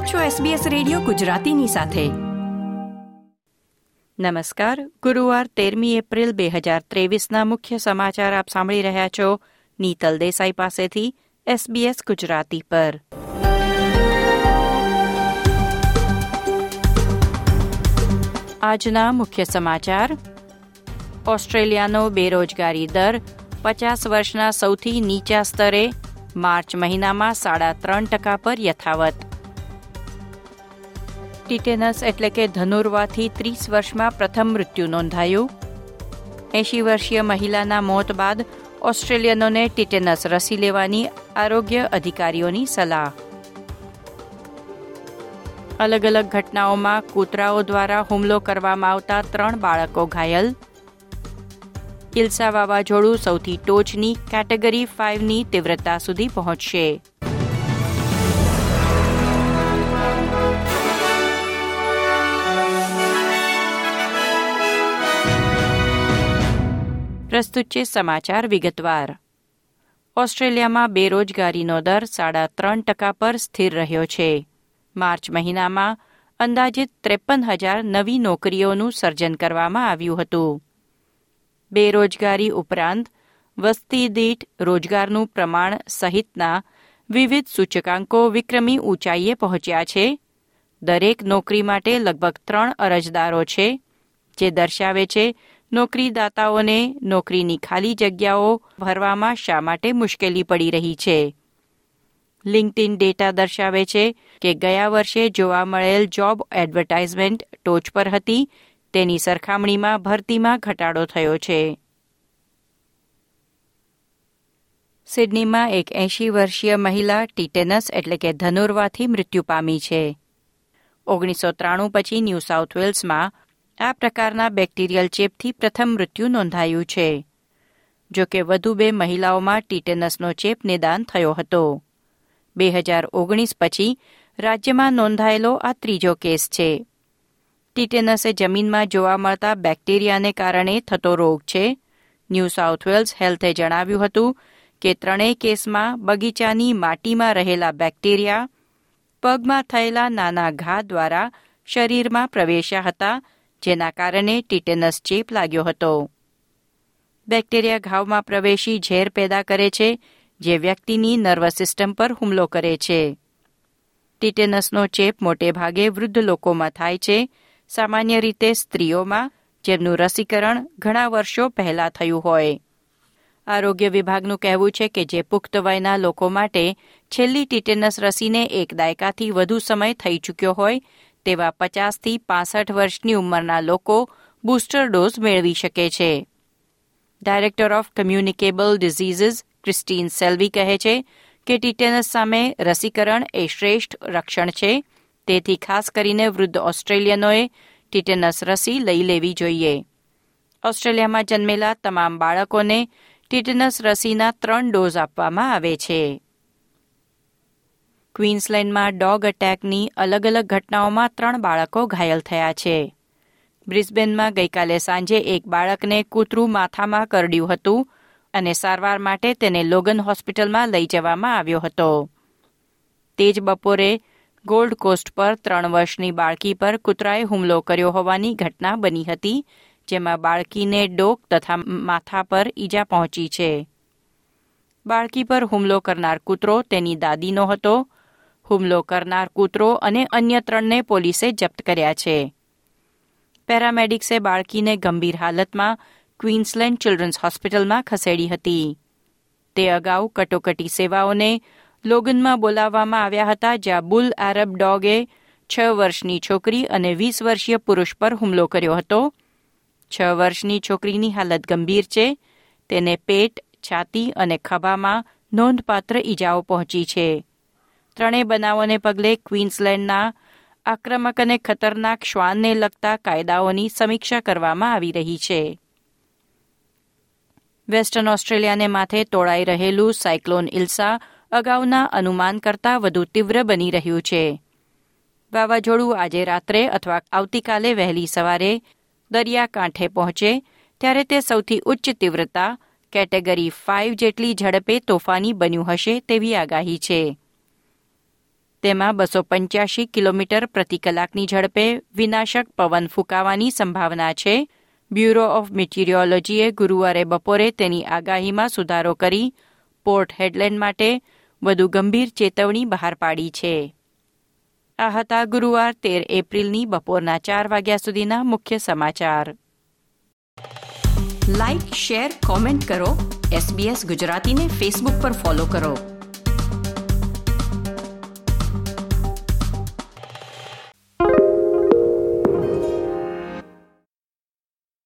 આપ છો SBS radio ગુજરાતીની સાથે. નમસ્કાર, ગુરુવાર તેરમી એપ્રિલ બે હજાર ત્રેવીસના મુખ્ય સમાચાર આપ સાંભળી રહ્યા છો. નીતલ દેસાઈ પાસેથી SBS ગુજરાતી પર. આજના મુખ્ય સમાચાર. ઓસ્ટ્રેલિયાનો બેરોજગારી દર પચાસ વર્ષના સૌથી નીચા સ્તરે, માર્ચ મહિનામાં સાડા ત્રણ ટકા પર યથાવત. ટીટેનસ એટલે કે ધનુર્વાથી ત્રીસ વર્ષમાં પ્રથમ મૃત્યુ નોંધાયું. એંશી વર્ષીય મહિલાના મોત બાદ ઓસ્ટ્રેલિયનોને ટીટેનસ રસી લેવાની આરોગ્ય અધિકારીઓની સલાહ. અલગ અલગ ઘટનાઓમાં કૂતરાઓ દ્વારા હુમલો કરવામાં આવતા ત્રણ બાળકો ઘાયલ. ઇલ્સા વાવાઝોડું સૌથી ટોચની કેટેગરી ફાઇવની તીવ્રતા સુધી પહોંચશે. પ્રસ્તુત છે સમાચાર વિગતવાર. ઓસ્ટ્રેલિયામાં બેરોજગારીનો દર સાડા ત્રણ ટકા પર સ્થિર રહ્યો છે. માર્ચ મહિનામાં અંદાજિત ત્રેપન હજાર નવી નોકરીઓનું સર્જન કરવામાં આવ્યું હતું. બેરોજગારી ઉપરાંત વસ્તી દીઠ રોજગારનું પ્રમાણ સહિતના વિવિધ સૂચકાંકો વિક્રમી ઊંચાઈએ પહોંચ્યા છે. દરેક નોકરી માટે લગભગ ત્રણ અરજદારો છે, જે દર્શાવે છે નોકરીદાતાઓને નોકરીની ખાલી જગ્યાઓ ભરવામાં શા માટે મુશ્કેલી પડી રહી છે? લિંક્ડઇન ડેટા દર્શાવે છે કે ગયા વર્ષે જોવા મળેલ જોબ એડવર્ટાઇઝમેન્ટ ટોચ પર હતી. તેની સરખામણીમાં ભરતીમાં ઘટાડો થયો છે. સિડનીમાં એક એંશી વર્ષીય મહિલા ટીટેનસ એટલે કે ધનુર્વાથી મૃત્યુ પામી છે. ઓગણીસો ત્રાણું પછી ન્યૂ સાઉથ વેલ્સમાં આ પ્રકારના બેક્ટેરિયલ ચેપથી પ્રથમ મૃત્યુ નોંધાયું છે. જો કે વધુ બે મહિલાઓમાં ટીટેનસનો ચેપ નિદાન થયો હતો. બે હજાર ઓગણીસ પછી રાજ્યમાં નોંધાયેલો આ ત્રીજો કેસ છે. ટીટેનસ જમીનમાં જોવા મળતા બેક્ટેરિયાને કારણે થતો રોગ છે. ન્યૂ સાઉથ વેલ્સ હેલ્થે જણાવ્યું હતું કે ત્રણેય કેસમાં બગીચાની માટીમાં રહેલા બેક્ટેરિયા, પગમાં થયેલા નાના ઘા દ્વારા શરીરમાં પ્રવેશ્યા હતા જેના કારણે ટીટેનસ ચેપ લાગ્યો હતો. બેક્ટેરિયા ઘાવમાં પ્રવેશી ઝેર પેદા કરે છે, જે વ્યક્તિની નર્વસ સિસ્ટમ પર હુમલો કરે છે. ટીટેનસનો ચેપ મોટેભાગે વૃદ્ધ લોકોમાં થાય છે. સામાન્ય રીતે સ્ત્રીઓમાં, જેમનું રસીકરણ ઘણા વર્ષો પહેલા થયું હોય. આરોગ્ય વિભાગનું કહેવું છે કે જે પુખ્ત વયના લોકો માટે છેલ્લી ટીટેનસ રસીને એક દાયકાથી વધુ સમય થઈ ચૂક્યો હોય તેવા પચાસથી પાસઠ વર્ષની ઉંમરના લોકો બુસ્ટર ડોઝ મેળવી શકે છે. Director of communicable diseases Christine Selvi કહે છે કે ટીટેનસ સામે રસીકરણ એ શ્રેષ્ઠ રક્ષણ છે. તેથી ખાસ કરીને વૃદ્ધ ઓસ્ટ્રેલિયનોએ ટીટેનસ રસી લઈ લેવી જોઈએ. ઓસ્ટ્રેલિયામાં જન્મેલા તમામ બાળકોને ટીટેનસ રસીના ત્રણ ડોઝ આપવામાં આવે છે. ક્વીન્સલેન્ડમાં ડોગ અટેકની અલગ અલગ ઘટનાઓમાં ત્રણ બાળકો ઘાયલ થયા છે. બ્રિસ્બેનમાં ગઈકાલે સાંજે એક બાળકને કૂતરું માથામાં કરડ્યું હતું અને સારવાર માટે તેને લોગન હોસ્પિટલમાં લઈ જવામાં આવ્યો હતો. તે જ બપોરે ગોલ્ડ કોસ્ટ પર ત્રણ વર્ષની બાળકી પર કૂતરાએ હુમલો કર્યો હોવાની ઘટના બની હતી, જેમાં બાળકીને ડોક તથા માથા પર ઈજા પહોંચી છે. બાળકી પર હુમલો કરનાર કૂતરો તેની દાદીનો હતો હુમલો કરનાર કૂતરો અને અન્ય ત્રણને પોલીસે જપ્ત કર્યા છે. પેરામેડિક્સે બાળકીને ગંભીર હાલતમાં ક્વીન્સલેન્ડ ચિલ્ડ્રન્સ હોસ્પિટલમાં ખસેડી હતી. તે અગાઉ કટોકટી સેવાઓને લોગનમાં બોલાવવામાં આવ્યા હતા, જ્યાં બુલ આરબ ડોગે છ વર્ષની છોકરી અને વીસ વર્ષીય પુરુષ પર હુમલો કર્યો હતો. છ વર્ષની છોકરીની હાલત ગંભીર છે. તેને પેટ, છાતી અને ખભામાં નોંધપાત્ર ઈજાઓ પહોંચી છે. ત્રણેય બનાવોને પગલે ક્વીન્સલેન્ડના આક્રમક અને ખતરનાક શ્વાનને લગતા કાયદાઓની સમીક્ષા કરવામાં આવી રહી છે. વેસ્ટર્ન ઓસ્ટ્રેલિયાને માથે તોળાઈ રહેલું સાયક્લોન ઇલ્સા અગાઉના અનુમાન કરતાં વધુ તીવ્ર બની રહ્યું છે. વાવાઝોડું આજે રાત્રે અથવા આવતીકાલે વહેલી સવારે દરિયાકાંઠે પહોંચે, ત્યારે તે સૌથી ઉચ્ચ તીવ્રતા કેટેગરી ફાઇવ જેટલી ઝડપે તોફાની બન્યું હશે તેવી આગાહી છે. તેમાં બસો પંચ્યાસી કિલોમીટર પ્રતિ કલાકની ઝડપે વિનાશક પવન ફૂંકાવાની સંભાવના છે. બ્યુરો ઓફ મિટિરિયોલોજીએ ગુરુવારે બપોરે તેની આગાહીમાં સુધારો કરી પોર્ટ હેડલેન્ડ માટે વધુ ગંભીર ચેતવણી બહાર પાડી છે. આ હતા ગુરુવાર તેર એપ્રિલની બપોરના ચાર વાગ્યા સુધીના મુખ્ય સમાચાર. લાઇક શેર કોમેન્ટ કરો. એસબીએસ ગુજરાતીને ફેસબુક પર ફોલો કરો.